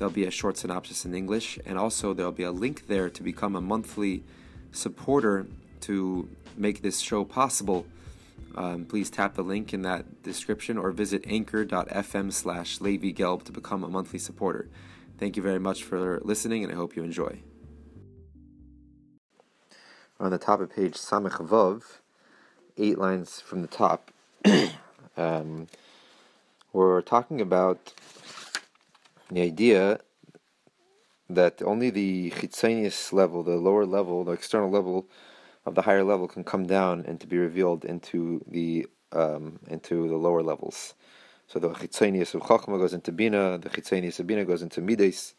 There'll be a short synopsis in English, and also there'll be a link there to become a monthly supporter to make this show possible. Um, please tap the link in that description or visit anchor.fm slash Gelb to become a monthly supporter. Thank you very much for listening, and I hope you enjoy. On the top of page Samech Vav, eight lines from the top, um, we're talking about the idea that only the chitzonius level, the lower level, the external level of the higher level, can come down and to be revealed into the um, into the lower levels. So the chitzonius of chachma goes into bina, the chitzonius of bina goes into midas,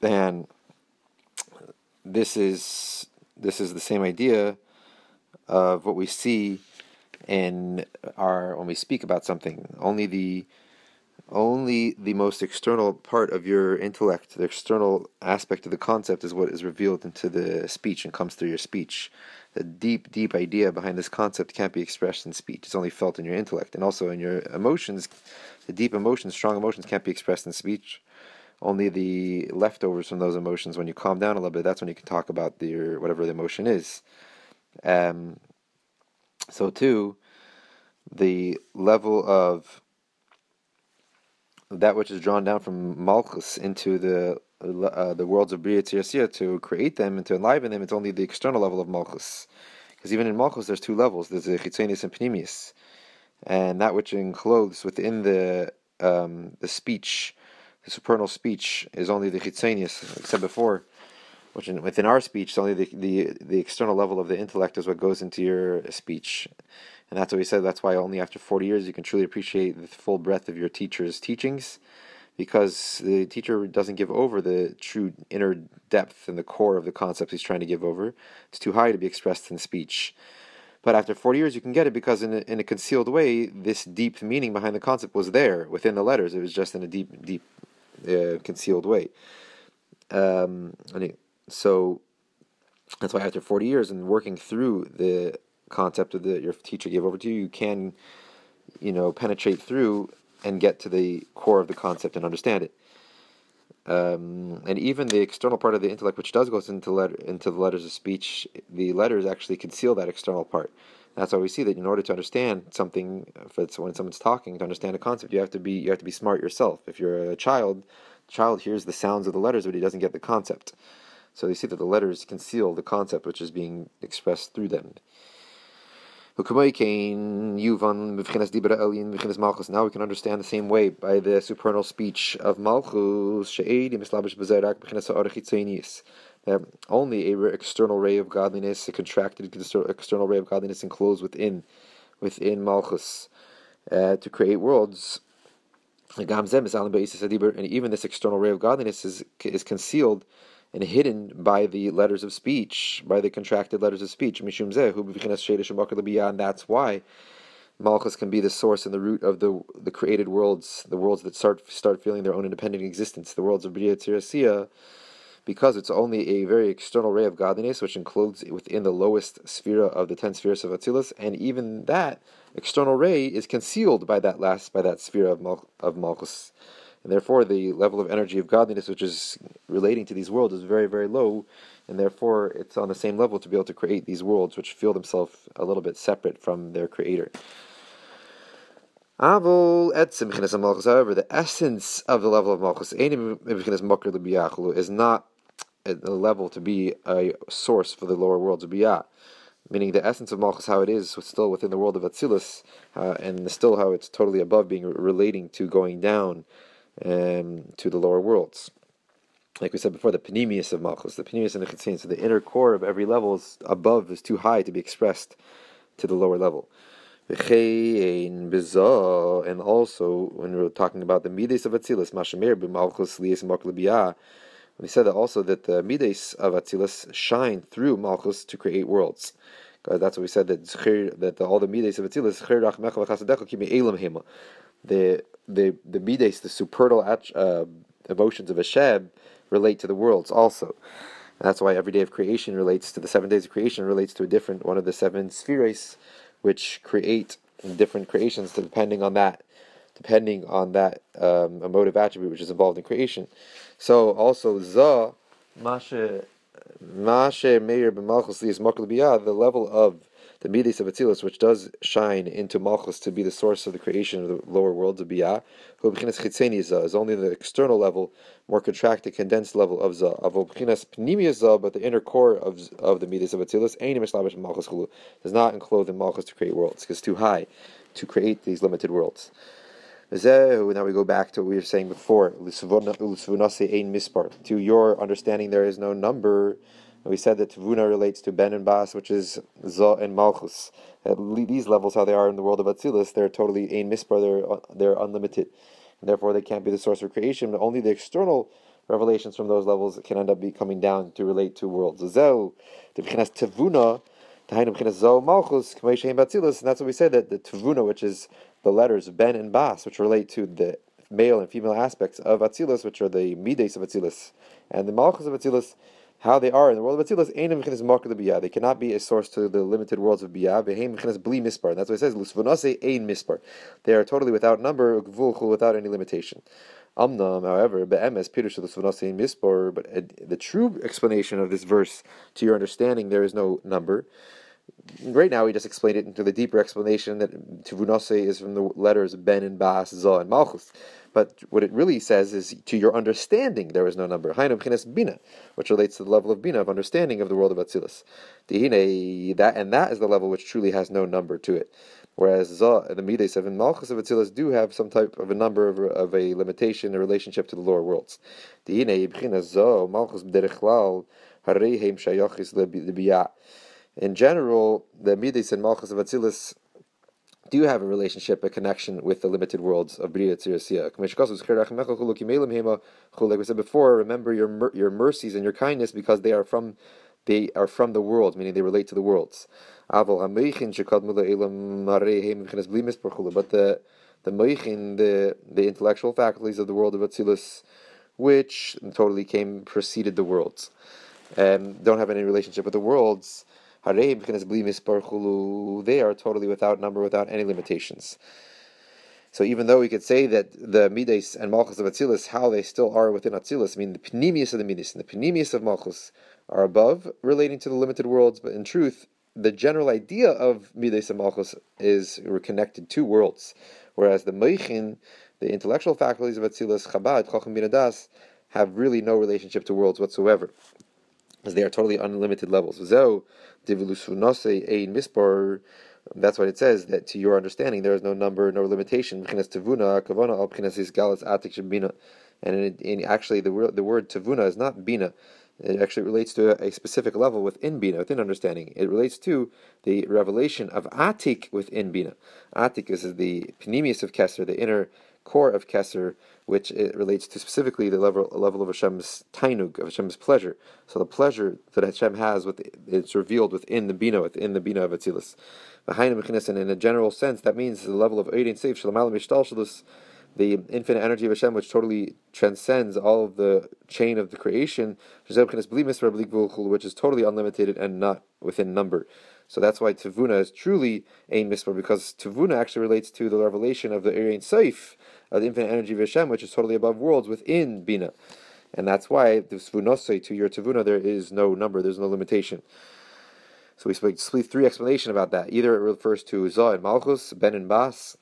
and this is this is the same idea of what we see in our when we speak about something. Only the only the most external part of your intellect, the external aspect of the concept, is what is revealed into the speech and comes through your speech. The deep, deep idea behind this concept can't be expressed in speech. It's only felt in your intellect. And also in your emotions, the deep emotions, strong emotions can't be expressed in speech. Only the leftovers from those emotions, when you calm down a little bit, that's when you can talk about the, whatever the emotion is. Um, so, too, the level of that which is drawn down from Malchus into the uh, the worlds of Bria to create them and to enliven them, it's only the external level of Malchus. Because even in Malchus, there's two levels there's the Chitzenius and Pneumius. And that which encloses within the um, the speech, the supernal speech, is only the Chitzenius, like I said before. Which in, within our speech, it's only the, the the external level of the intellect is what goes into your speech. And that's what we said. That's why only after 40 years you can truly appreciate the full breadth of your teacher's teachings, because the teacher doesn't give over the true inner depth and the core of the concepts he's trying to give over. It's too high to be expressed in speech. But after 40 years, you can get it because, in a, in a concealed way, this deep meaning behind the concept was there within the letters. It was just in a deep, deep, uh, concealed way. Um, so that's why after 40 years and working through the concept that your teacher gave over to you, you can, you know, penetrate through and get to the core of the concept and understand it. Um, and even the external part of the intellect, which does go into letter, into the letters of speech, the letters actually conceal that external part. That's why we see that in order to understand something, if when someone's talking, to understand a concept, you have to be you have to be smart yourself. If you're a child, child hears the sounds of the letters, but he doesn't get the concept. So you see that the letters conceal the concept which is being expressed through them. Now we can understand the same way by the supernal speech of Malchus. That only a external ray of godliness, a contracted external ray of godliness enclosed within within Malchus uh, to create worlds. And even this external ray of godliness is is concealed and hidden by the letters of speech, by the contracted letters of speech. And that's why Malchus can be the source and the root of the the created worlds, the worlds that start start feeling their own independent existence, the worlds of Bria because it's only a very external ray of godliness which includes within the lowest sphere of the ten spheres of Atzilus, and even that external ray is concealed by that last by that sphere of Mal, of Malchus and therefore the level of energy of godliness which is relating to these worlds is very very low. And therefore it's on the same level to be able to create these worlds which feel themselves a little bit separate from their creator. However the essence of the level of malchus is not a level to be a source for the lower worlds of biyah meaning the essence of Malchus, how it is is still within the world of Atzilus, uh, and still how it's totally above being relating to going down um, to the lower worlds. Like we said before, the panemius of Malchus, the panemius and the chitzin, so the inner core of every level is above is too high to be expressed to the lower level. And also, when we're talking about the midas of Atzilus, Mashamir b'malchus liyas We said that also that the midas of Atzilus shine through Malchus to create worlds. That's what we said that that all the midas of Atzilus the the the midas, the supernal uh, emotions of Hashem, relate to the worlds also. And that's why every day of creation relates to the seven days of creation relates to a different one of the seven spheres, which create different creations depending on that depending on that um, emotive attribute which is involved in creation. So also za mashe mashe meir b'malchus the level of the Midas of Atzilus, which does shine into Malchus to be the source of the creation of the lower worlds of Biyah, who B'chinas Chitzeniza is only the external level, more contracted, condensed level of Za. But the inner core of, of the Midas of Atzilus does not enclose in Malchus to create worlds, because it's too high to create these limited worlds. Now we go back to what we were saying before. To your understanding, there is no number. We said that Tavuna relates to Ben and Bas, which is Za and Malchus. At these levels, how they are in the world of Atzilus, they're totally Ein Mispar, they're, uh, they're unlimited. And therefore, they can't be the source of creation, but only the external revelations from those levels can end up be coming down to relate to worlds. Zeu, the Tavuna, the chinas zoh malchus, k'mayshayin b'atzilis, and that's what we said that the Tavuna, which is the letters Ben and Bas, which relate to the male and female aspects of Atzilus, which are the Mides of Atzilus, and the Malchus of Atzilus, how they are in the world of Atzilus, the Biyah. They cannot be a source to the limited worlds of Biyah. Behem Mechinas Bli Mispar. And that's what it says, Lusvonase Ein Mispar. They are totally without number, without any limitation. Amnam, however, be'emes pirush Lusvonase Mispar. But uh, the true explanation of this verse, to your understanding, there is no number. Right now, we just explained it into the deeper explanation that Tivunase is from the letters Ben and Bas, Za, and Malchus. But what it really says is, to your understanding, there is no number. Bina, which relates to the level of bina of understanding of the world of Atzilus. That and that is the level which truly has no number to it. Whereas Zah and the Mides of Malchus of Atzilus do have some type of a number of, of a limitation, a relationship to the lower worlds. In general, the Mides and Malchus of Atzilus do have a relationship, a connection with the limited worlds of Bria Tzirasiya. Like we said before, remember your your mercies and your kindness because they are from they are from the world, meaning they relate to the worlds. But the the meichin, the the intellectual faculties of the world of Atzilus, which totally came preceded the worlds, um, don't have any relationship with the worlds they are totally without number, without any limitations. So even though we could say that the Midas and Malchus of Atzilus, how they still are within Atzilus, I mean the Panemius of the Midas and the Panemius of Malchus are above relating to the limited worlds, but in truth, the general idea of Midas and Malchus is we're connected to worlds, whereas the Meichin, the intellectual faculties of Atzilus, Chabad, Chacham Binadas, have really no relationship to worlds whatsoever, as they are totally unlimited levels. That's what it says, that to your understanding there is no number, no limitation. And in, in actually the word, the word tavuna is not bina. It actually relates to a, a, specific level within bina, within understanding. It relates to the revelation of atik within bina. Atik is the panemius of Kesser, the inner core of Kesser, which it relates to specifically the level, level of Hashem's tainug, of Hashem's pleasure. So the pleasure that Hashem has, with it's revealed within the bina, within the bina of Atzilus. And in a general sense, that means the level of Eidin Seif, Shalom Mishtal the infinite energy of Hashem, which totally transcends all of the chain of the creation, which is totally unlimited and not within number. So that's why Tavuna is truly a mispar, because Tavuna actually relates to the revelation of the Ohr Ein Sof, of the infinite energy of Hashem, which is totally above worlds within Bina. And that's why the Svunosei to your Tavuna, there is no number, there's no limitation. So we split three explanations about that. Either it refers to Zah and Malchus, Ben and Bas,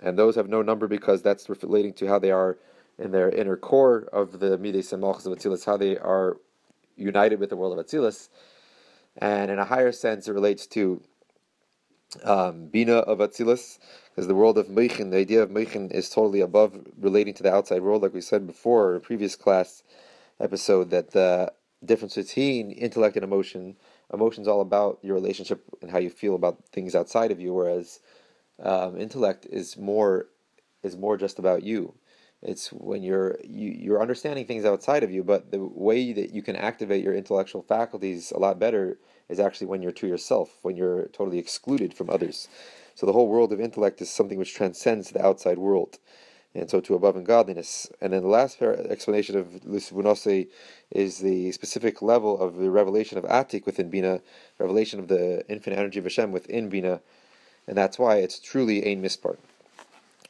and those have no number because that's relating to how they are in their inner core of the Mides and Malchus of Atzilus, how they are united with the world of Atzilus. And in a higher sense, it relates to um, Bina of Atzilus, because the world of Meichin, the idea of Meichin is totally above relating to the outside world, like we said before in a previous class episode, that the difference between intellect and emotion, emotion is all about your relationship and how you feel about things outside of you, whereas um, intellect is more is more just about you. It's when you're you, you're understanding things outside of you, but the way that you can activate your intellectual faculties a lot better is actually when you're to yourself, when you're totally excluded from others. So the whole world of intellect is something which transcends the outside world, and so to above in godliness. And then the last explanation of Lusvunose is the specific level of the revelation of Atik within Bina, revelation of the infinite energy of Hashem within Bina, and that's why it's truly Ein Mispar,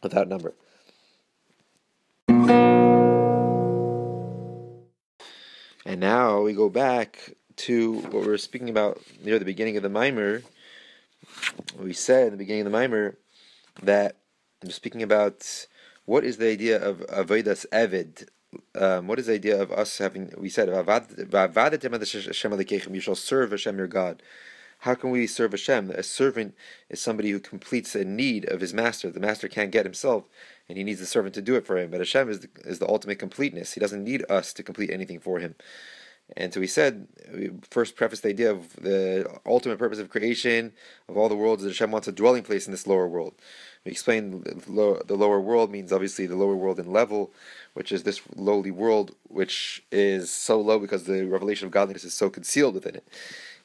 without number. And now we go back to what we were speaking about near the beginning of the mimer. We said in the beginning of the mimer that I'm speaking about what is the idea of avodas evid. Um, what is the idea of us having? We said you shall serve Hashem your God. How can we serve Hashem? A servant is somebody who completes a need of his master. The master can't get himself, and he needs the servant to do it for him. But Hashem is the, is the ultimate completeness. He doesn't need us to complete anything for him. And so we said, we first preface the idea of the ultimate purpose of creation, of all the worlds, that Hashem wants a dwelling place in this lower world. We explained the lower world means obviously the lower world in level, which is this lowly world, which is so low because the revelation of godliness is so concealed within it.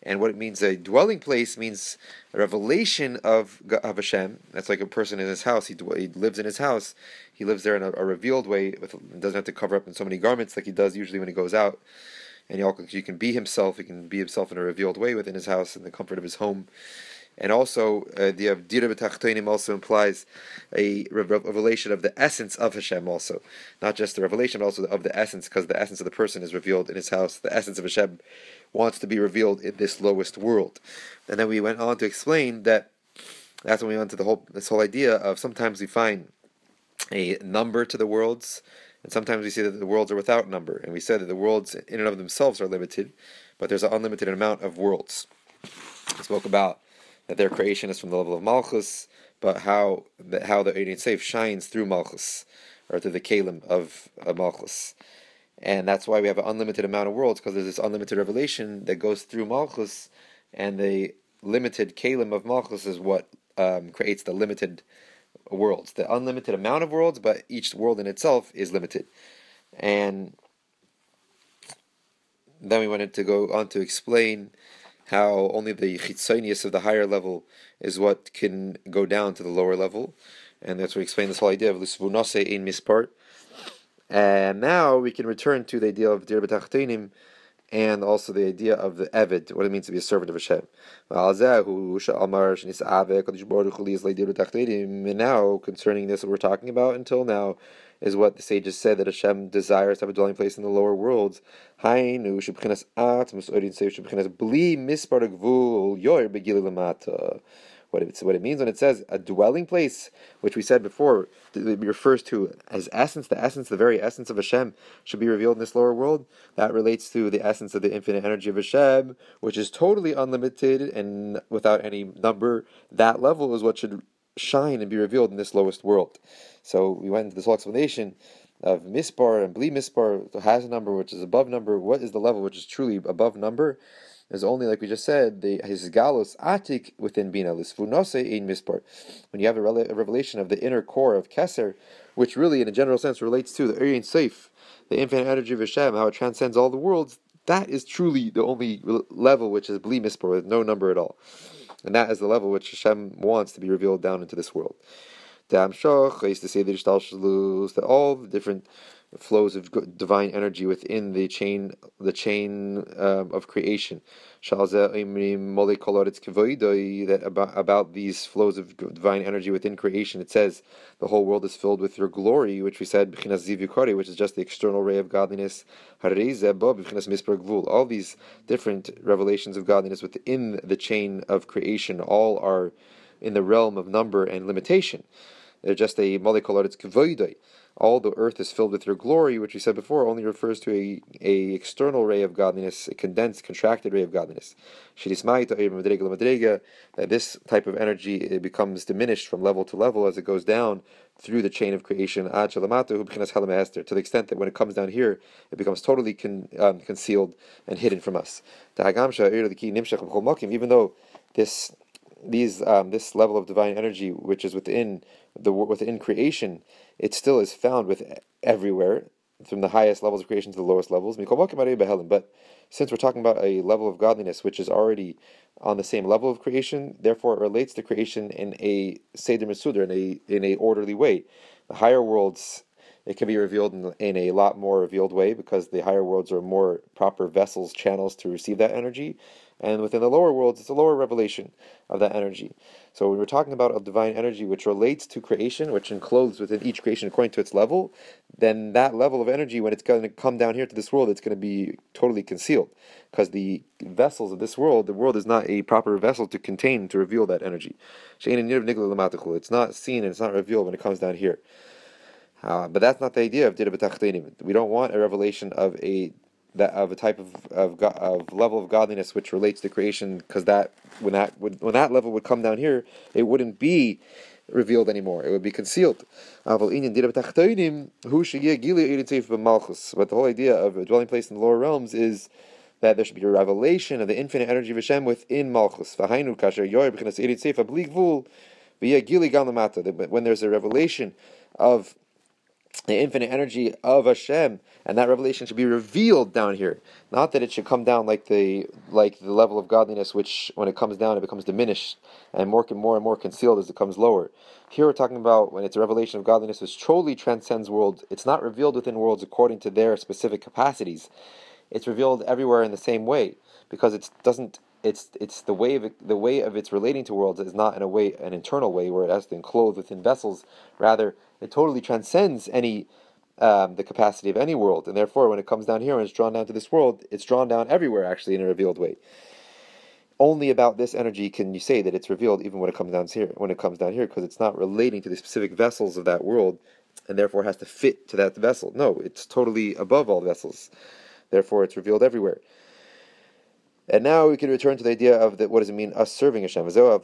And what it means, a dwelling place means a revelation of, of Hashem. That's like a person in his house. He, he lives in his house. He lives there in a, a revealed way. With, doesn't have to cover up in so many garments like he does usually when he goes out and he, also, he can be himself. He can be himself in a revealed way within his house in the comfort of his home. And also, uh, the Avdira B'Tachtoinim also implies a revelation of the essence of Hashem, also. Not just the revelation, but also of the essence, because the essence of the person is revealed in his house. The essence of Hashem wants to be revealed in this lowest world. And then we went on to explain that that's when we went to the whole this whole idea of sometimes we find a number to the worlds, and sometimes we see that the worlds are without number, and we said that the worlds in and of themselves are limited, but there's an unlimited amount of worlds. We spoke about that their creation is from the level of Malchus, but how that how the Ein Sof shines through Malchus, or through the Kalim of, of Malchus. And that's why we have an unlimited amount of worlds, because there's this unlimited revelation that goes through Malchus, and the limited Kalim of Malchus is what um, creates the limited worlds, the unlimited amount of worlds, but each world in itself is limited. And then we wanted to go on to explain how only the chitzonius of the higher level is what can go down to the lower level. And that's where we explain this whole idea of l'svunase in mispart. And now we can return to the idea of dir and also the idea of the Evid, what it means to be a servant of Hashem. And now, concerning this, what we're talking about until now is what the sages said that Hashem desires to have a dwelling place in the lower worlds. What it, what it means when it says a dwelling place, which we said before, refers to as essence, the essence, the very essence of Hashem should be revealed in this lower world. That relates to the essence of the infinite energy of Hashem, which is totally unlimited and without any number. That level is what should shine and be revealed in this lowest world. So we went into this whole explanation of mispar and bli mispar has a number which is above number. What is the level which is truly above number? Is only like we just said the his galus atik within bina lisfunose in mispar. When you have a, a, revelation of the inner core of keser, which really in a general sense relates to the Ohr Ein Sof, the infinite energy of Hashem, how it transcends all the worlds. That is truly the only level which is bli mispar with no number at all, and that is the level which Hashem wants to be revealed down into this world. Dam shoch is to say that all the different flows of divine energy within the chain, the chain um, of creation. That about, about these flows of divine energy within creation, it says the whole world is filled with your glory, which we said which is just the external ray of godliness. All these different revelations of godliness within the chain of creation, all are in the realm of number and limitation. They're just a molecular all the earth is filled with your glory, which we said before only refers to a, a external ray of godliness, a condensed, contracted ray of godliness. That this type of energy it becomes diminished from level to level as it goes down through the chain of creation to the extent that when it comes down here, it becomes totally con, um, concealed and hidden from us. Even though this these um, this level of divine energy, which is within the within creation, it still is found with everywhere, from the highest levels of creation to the lowest levels. But since we're talking about a level of godliness which is already on the same level of creation, therefore it relates to creation in a seder mesuder, in a in a orderly way. The higher worlds it can be revealed in, in, a lot more revealed way because the higher worlds are more proper vessels, channels to receive that energy. And within the lower worlds, it's a lower revelation of that energy. So when we're talking about a divine energy which relates to creation, which encloses within each creation according to its level, then that level of energy, when it's going to come down here to this world, it's going to be totally concealed. Because the vessels of this world, the world is not a proper vessel to contain, to reveal that energy. It's not seen and it's not revealed when it comes down here. Uh, but that's not the idea of Dira We don't want a revelation of a that of a type of, of, of level of godliness which relates to creation, because that when that would, when that level would come down here, it wouldn't be revealed anymore. It would be concealed. But the whole idea of a dwelling place in the lower realms is that there should be a revelation of the infinite energy of Hashem within Malchus. When there's a revelation of the infinite energy of Hashem, and that revelation should be revealed down here. Not that it should come down like the like the level of godliness, which when it comes down, it becomes diminished and more and more and more concealed as it comes lower. Here we're talking about when it's a revelation of godliness which truly transcends worlds. It's not revealed within worlds according to their specific capacities. It's revealed everywhere in the same way because it doesn't it's it's the way of the way of its relating to worlds is not in a way an internal way where it has to enclose within vessels. Rather, it totally transcends any um, the capacity of any world, and therefore, when it comes down here and it's drawn down to this world, it's drawn down everywhere actually in a revealed way. Only about this energy can you say that it's revealed, even when it comes down here. When it comes down here, because it's not relating to the specific vessels of that world, and therefore has to fit to that vessel. No, it's totally above all vessels. Therefore, it's revealed everywhere. And now we can return to the idea of the, what does it mean us serving Hashem. And this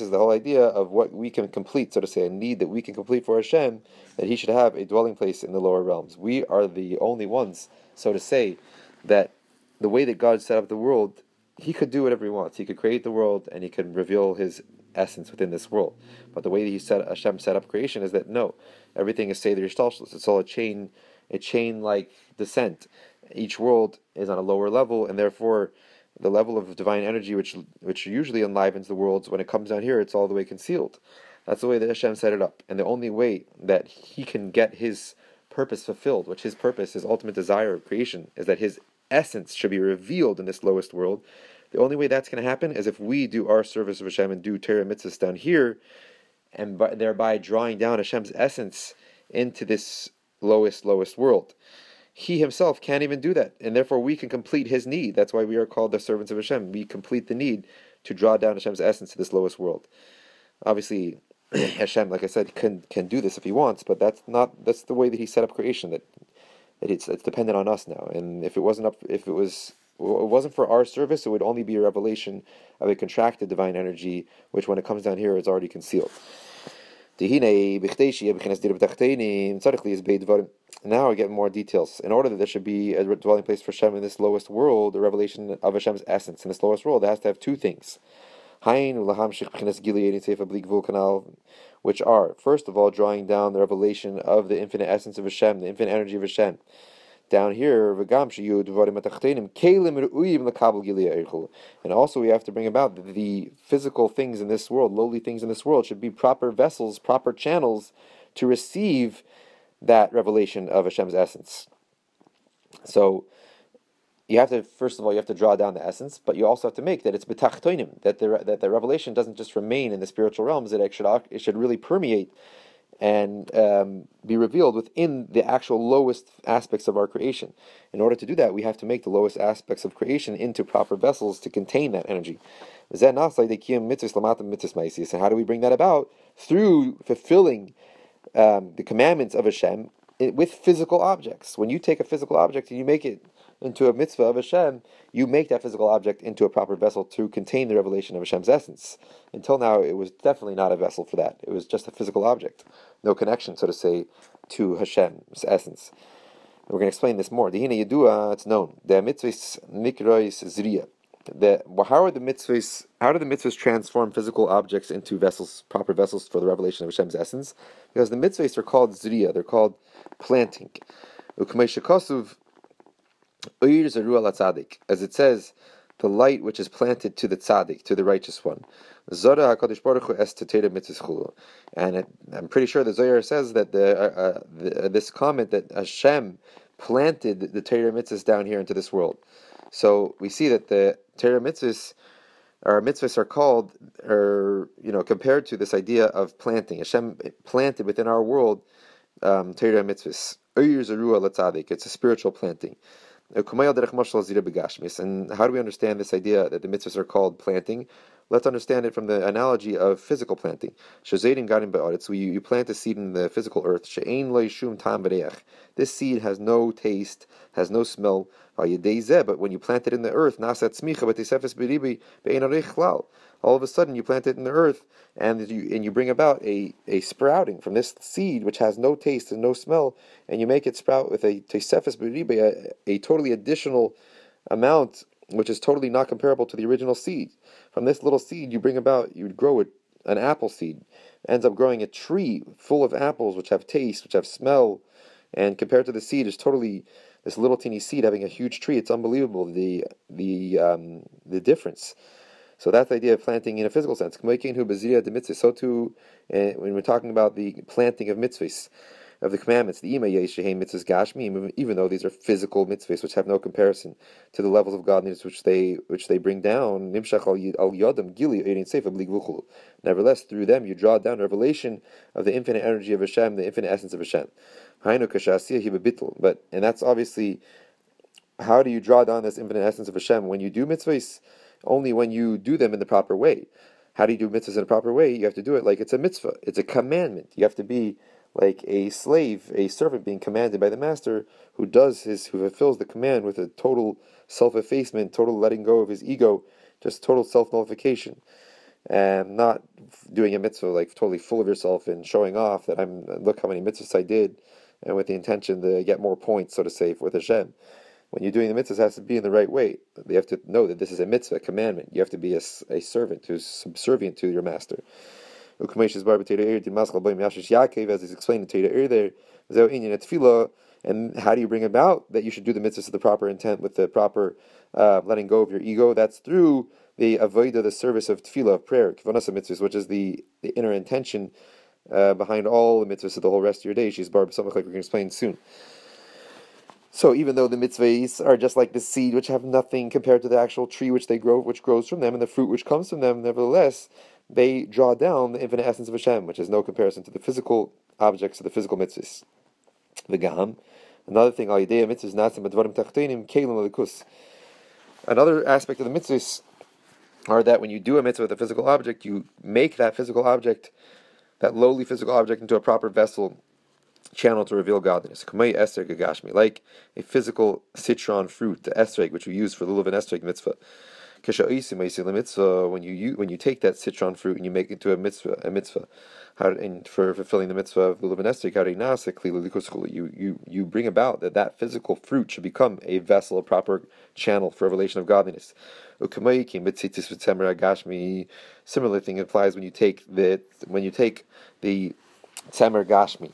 is the whole idea of what we can complete, so to say, a need that we can complete for Hashem, that He should have a dwelling place in the lower realms. We are the only ones, so to say, that the way that God set up the world, He could do whatever He wants. He could create the world and He could reveal His essence within this world. But the way that He set Hashem set up creation is that no, everything is Seder Yishtalshlus. It's all a chain, a chain like descent each world is on a lower level, and therefore the level of divine energy which which usually enlivens the worlds, when it comes down here, it's all the way concealed. That's the way that Hashem set it up, and the only way that He can get His purpose fulfilled, which His purpose, His ultimate desire of creation, is that His essence should be revealed in this lowest world. The only way that's going to happen is if we do our service of Hashem and do Torah mitzvahs down here, and by, thereby drawing down Hashem's essence into this lowest, lowest world he himself can't even do that, and therefore we can complete his need. That's why we are called the servants of Hashem. We complete the need to draw down Hashem's essence to this lowest world. Obviously, Hashem, like I said, can can do this if he wants, but that's not that's the way that he set up creation. That that it's it's dependent on us now. And if it wasn't up, if it was it wasn't for our service, it would only be a revelation of a contracted divine energy, which when it comes down here is already concealed. Now I get more details. In order that there should be a dwelling place for Shem in this lowest world, the revelation of Hashem's essence in this lowest world, it has to have two things. Which are, first of all, drawing down the revelation of the infinite essence of Hashem, the infinite energy of Hashem. Down here, and also we have to bring about the physical things in this world, lowly things in this world, should be proper vessels, proper channels to receive that revelation of Hashem's essence. So you have to first of all you have to draw down the essence, but you also have to make that it's betachtoinim that the that the revelation doesn't just remain in the spiritual realms; that it should it should really permeate and um, be revealed within the actual lowest aspects of our creation. In order to do that, we have to make the lowest aspects of creation into proper vessels to contain that energy. And how do we bring that about? Through fulfilling um, the commandments of Hashem with physical objects. When you take a physical object and you make it into a mitzvah of Hashem, you make that physical object into a proper vessel to contain the revelation of Hashem's essence. Until now, it was definitely not a vessel for that. It was just a physical object, no connection, so to say, to Hashem's essence. And we're going to explain this more. The Hina Yedua, it's known. The mitzvahs nikrois zriya. well, how are the mitzvahs? How do the mitzvahs transform physical objects into vessels, proper vessels for the revelation of Hashem's essence? Because the mitzvahs are called zriya, they're called planting. As it says, the light which is planted to the tzaddik, to the righteous one. Zora Hakadosh Baruch Hu es tetera mitzvah And it, I'm pretty sure the Zohar says that the, uh, uh, the, uh, this comment that Hashem planted the Torah mitzvahs down here into this world. So we see that the Torah mitzvahs, our mitzvahs are called, or you know, compared to this idea of planting. Hashem planted within our world um, Torah mitzvahs. It's a spiritual planting. And how do we understand this idea that the mitzvahs are called planting? Let's understand it from the analogy of physical planting. So you, you plant a seed in the physical earth. This seed has no taste, has no smell. But when you plant it in the earth, all of a sudden you plant it in the earth and you and you bring about a, a sprouting from this seed which has no taste and no smell, and you make it sprout with a a, a totally additional amount which is totally not comparable to the original seed. From this little seed you bring about you grow it an apple seed, ends up growing a tree full of apples which have taste, which have smell, and compared to the seed is totally this little teeny seed having a huge tree. It's unbelievable the the um, the difference. So that's the idea of planting in a physical sense. So too, uh, when we're talking about the planting of mitzvahs, of the commandments, the ima yeshehem mitzvahs gashmi, even though these are physical mitzvahs which have no comparison to the levels of godliness which they which they bring down. Nimshach al yodam gili sefer Nevertheless, through them you draw down revelation of the infinite energy of Hashem, the infinite essence of Hashem. But and that's obviously how do you draw down this infinite essence of Hashem when you do mitzvahs? only when you do them in the proper way. How do you do mitzvahs in a proper way? You have to do it like it's a mitzvah. It's a commandment. You have to be like a slave, a servant being commanded by the master who does his, who fulfills the command with a total self-effacement, total letting go of his ego, just total self-nullification, and not doing a mitzvah like totally full of yourself and showing off that I'm look how many mitzvahs I did, and with the intention to get more points, so to say, with Hashem when you're doing the mitzvahs, has to be in the right way. You have to know that this is a mitzvah, a commandment. You have to be a, a servant who's subservient to your master. As is explained in Teda there, and how do you bring about that you should do the mitzvahs to the proper intent with the proper uh, letting go of your ego? That's through the avodah, the service of tefillah, of prayer, mitzvahs, which is the, the inner intention uh, behind all the mitzvahs of the whole rest of your day. She's barb, something like going to explain soon. So even though the mitzvahs are just like the seed, which have nothing compared to the actual tree which they grow, which grows from them, and the fruit which comes from them, nevertheless, they draw down the infinite essence of Hashem, which is no comparison to the physical objects of the physical mitzvahs. The gam. Another thing, mitzvahs Another aspect of the mitzvahs are that when you do a mitzvah with a physical object, you make that physical object, that lowly physical object, into a proper vessel channel to reveal godliness. Like a physical citron fruit, the esrog, which we use for the Lulav esrog mitzvah. When you when you take that citron fruit and you make it into a mitzvah, a mitzvah, and for fulfilling the mitzvah of esrog, you you you bring about that that physical fruit should become a vessel, a proper channel for revelation of godliness. Similar thing applies when you take the when you take the tzemer gashmi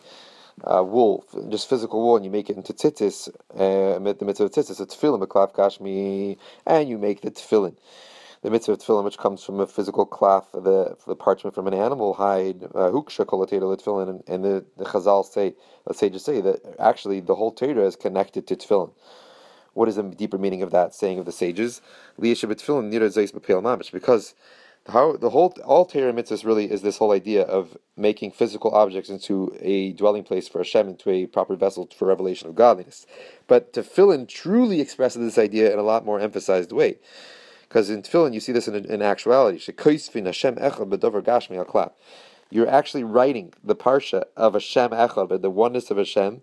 uh, wool, just physical wool, and you make it into tzitzis, uh, the mitzvah of tzitzis, a tefillin, a klav kashmi, and you make the tefillin. The mitzvah of tefillin, which comes from a physical cloth, the the parchment from an animal hide, uh, huksha kolateda tefillin, and the, the Chazal say, let's say, just say that actually the whole Torah is connected to tefillin. What is the deeper meaning of that saying of the sages? Because how the whole all Torah mitzvahs really is this whole idea of making physical objects into a dwelling place for Hashem, into a proper vessel for revelation of godliness. But tefillin truly expresses this idea in a lot more emphasized way. Because in tefillin you see this in, in actuality. You're actually writing the parsha of Hashem Echad, the oneness of Hashem,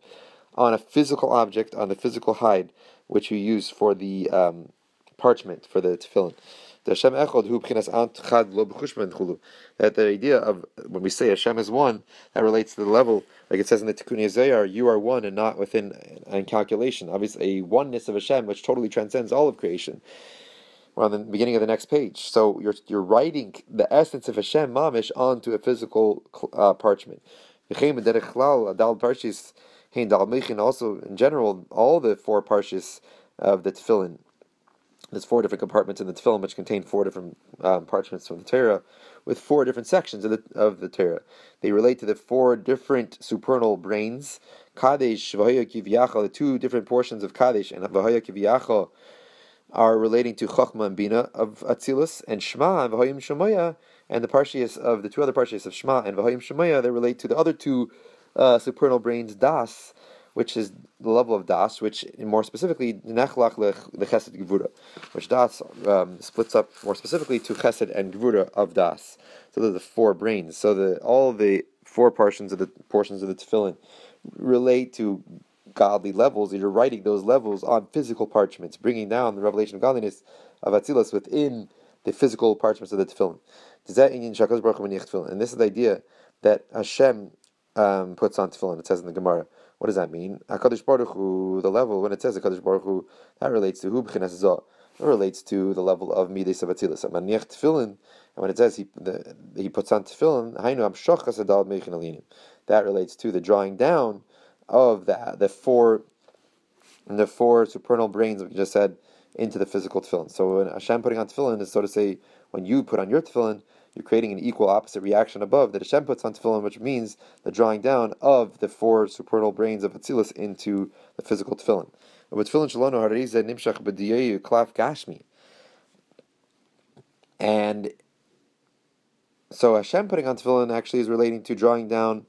on a physical object, on the physical hide, which you use for the um, parchment, for the tefillin. Hashem Hu B'chinas Ant Chad Lo B'chushman Chulu. That the idea of when we say Hashem is one, that relates to the level, like it says in the Tikkunei Zohar, you are one and not within in calculation. Obviously, a oneness of Hashem which totally transcends all of creation. We're on the beginning of the next page. So you're you're writing the essence of Hashem mamish onto a physical uh, parchment. Also, in general, all the four parshas of the tefillin. There's four different compartments in the tefillin, which contain four different um, parchments from the Torah, with four different sections of the of the Torah. They relate to the four different supernal brains, Kadesh, Vahaya Kivyacha, the two different portions of Kadesh, and Vahaya Kivyacha are relating to Chachma and Bina of Atzilus, and Shema and Vahayim Shemaya, and the parshias of the two other parshias of Shema and Vahayim Shemaya, they relate to the other two uh, supernal brains, Das, which is the level of Das, which more specifically Nechlach the Chesed Gevura, which Das um, splits up more specifically to Chesed and Gevura of Das. So those are the four brains. So the all the four portions of the portions of the Tefillin relate to godly levels, you're writing those levels on physical parchments, bringing down the revelation of godliness of Atzilus within the physical parchments of the tefillin. And this is the idea that Hashem um, puts on tefillin. It says in the Gemara. What does that mean? Hakadosh Baruch Hu, the level when it says Hakadosh Baruch Hu, that relates to who It relates to the level of midei sabatilus. Maniach tefillin, and when it says he the, he puts on tefillin, hainu am shochas adal meichin That relates to the drawing down of the the four the four supernal brains we just said into the physical tefillin. So when Hashem putting on tefillin is so to say when you put on your tefillin, you're creating an equal opposite reaction above that Hashem puts on tefillin, which means the drawing down of the four supernal brains of Atzilus into the physical tefillin. With tefillin harize nimshach klaf gashmi. And so Hashem putting on tefillin actually is relating to drawing down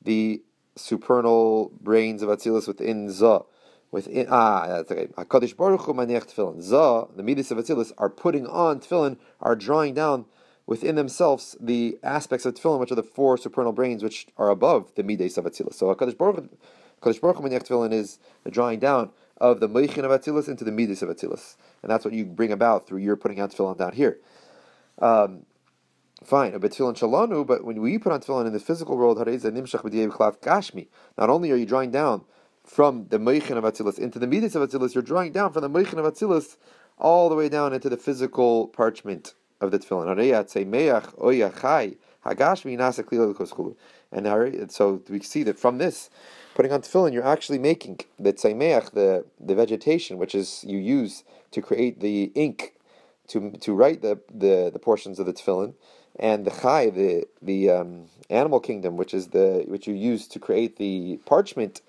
the supernal brains of Atzilus within Za. Within ah, that's okay. Hakadosh Baruch Hu maniach tefillin. Za, the midas of Atzilus, are putting on tefillin, are drawing down within themselves the aspects of tefillin, which are the four supernal brains, which are above the midas of Atzilus. So Hakadosh Baruch Hakadosh Baruch maniach tefillin is the drawing down of the meichin of Atzilus into the midas of Atzilus, and that's what you bring about through your putting out tefillin down here. Um, Fine, a tefillin shalanu, but when we put on tefillin in the physical world, not only are you drawing down from the meichin of Atzilus into the midas of Atzilus, you're drawing down from the meichin of Atzilus all the way down into the physical parchment of the tefillin. And so we see that from this, putting on tefillin, you're actually making the tzeimeach, the, the vegetation, which is you use to create the ink to to write the, the, the portions of the tefillin and the chai, the the um, animal kingdom, which is the which you use to create the parchment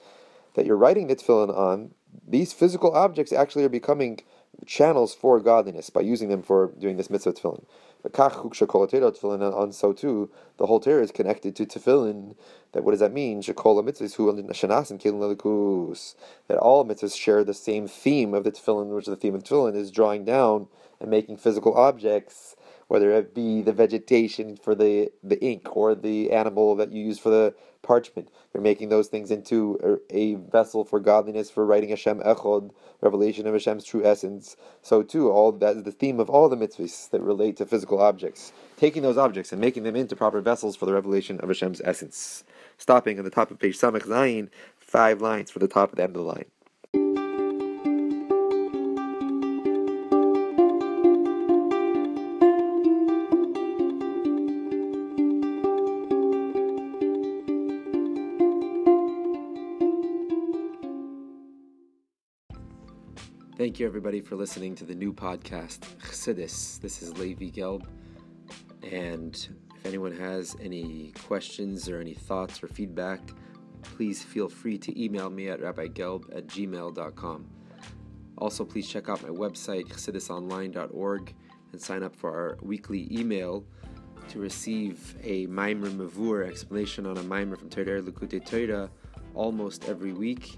that you're writing the tefillin on, these physical objects actually are becoming channels for godliness by using them for doing this mitzvah tefillin. on so too, the whole Torah is connected to tefillin. That what does that mean? And and that all mitzvahs share the same theme of the tefillin, which the theme of tefillin is drawing down and making physical objects whether it be the vegetation for the, the ink or the animal that you use for the parchment. You're making those things into a, vessel for godliness, for writing Hashem Echod, revelation of Hashem's true essence. So too, all that is the theme of all the mitzvahs that relate to physical objects. Taking those objects and making them into proper vessels for the revelation of Hashem's essence. Stopping on the top of page Samech Zayin, five lines for the top of the end of the line. Thank you, everybody, for listening to the new podcast, Chassidus. This is Levi Gelb. And if anyone has any questions or any thoughts or feedback, please feel free to email me at rabbigelb at gmail.com. Also, please check out my website, chassidusonline.org, and sign up for our weekly email to receive a Maimer Mavur explanation on a Maimer from Torah Likutei Torah almost every week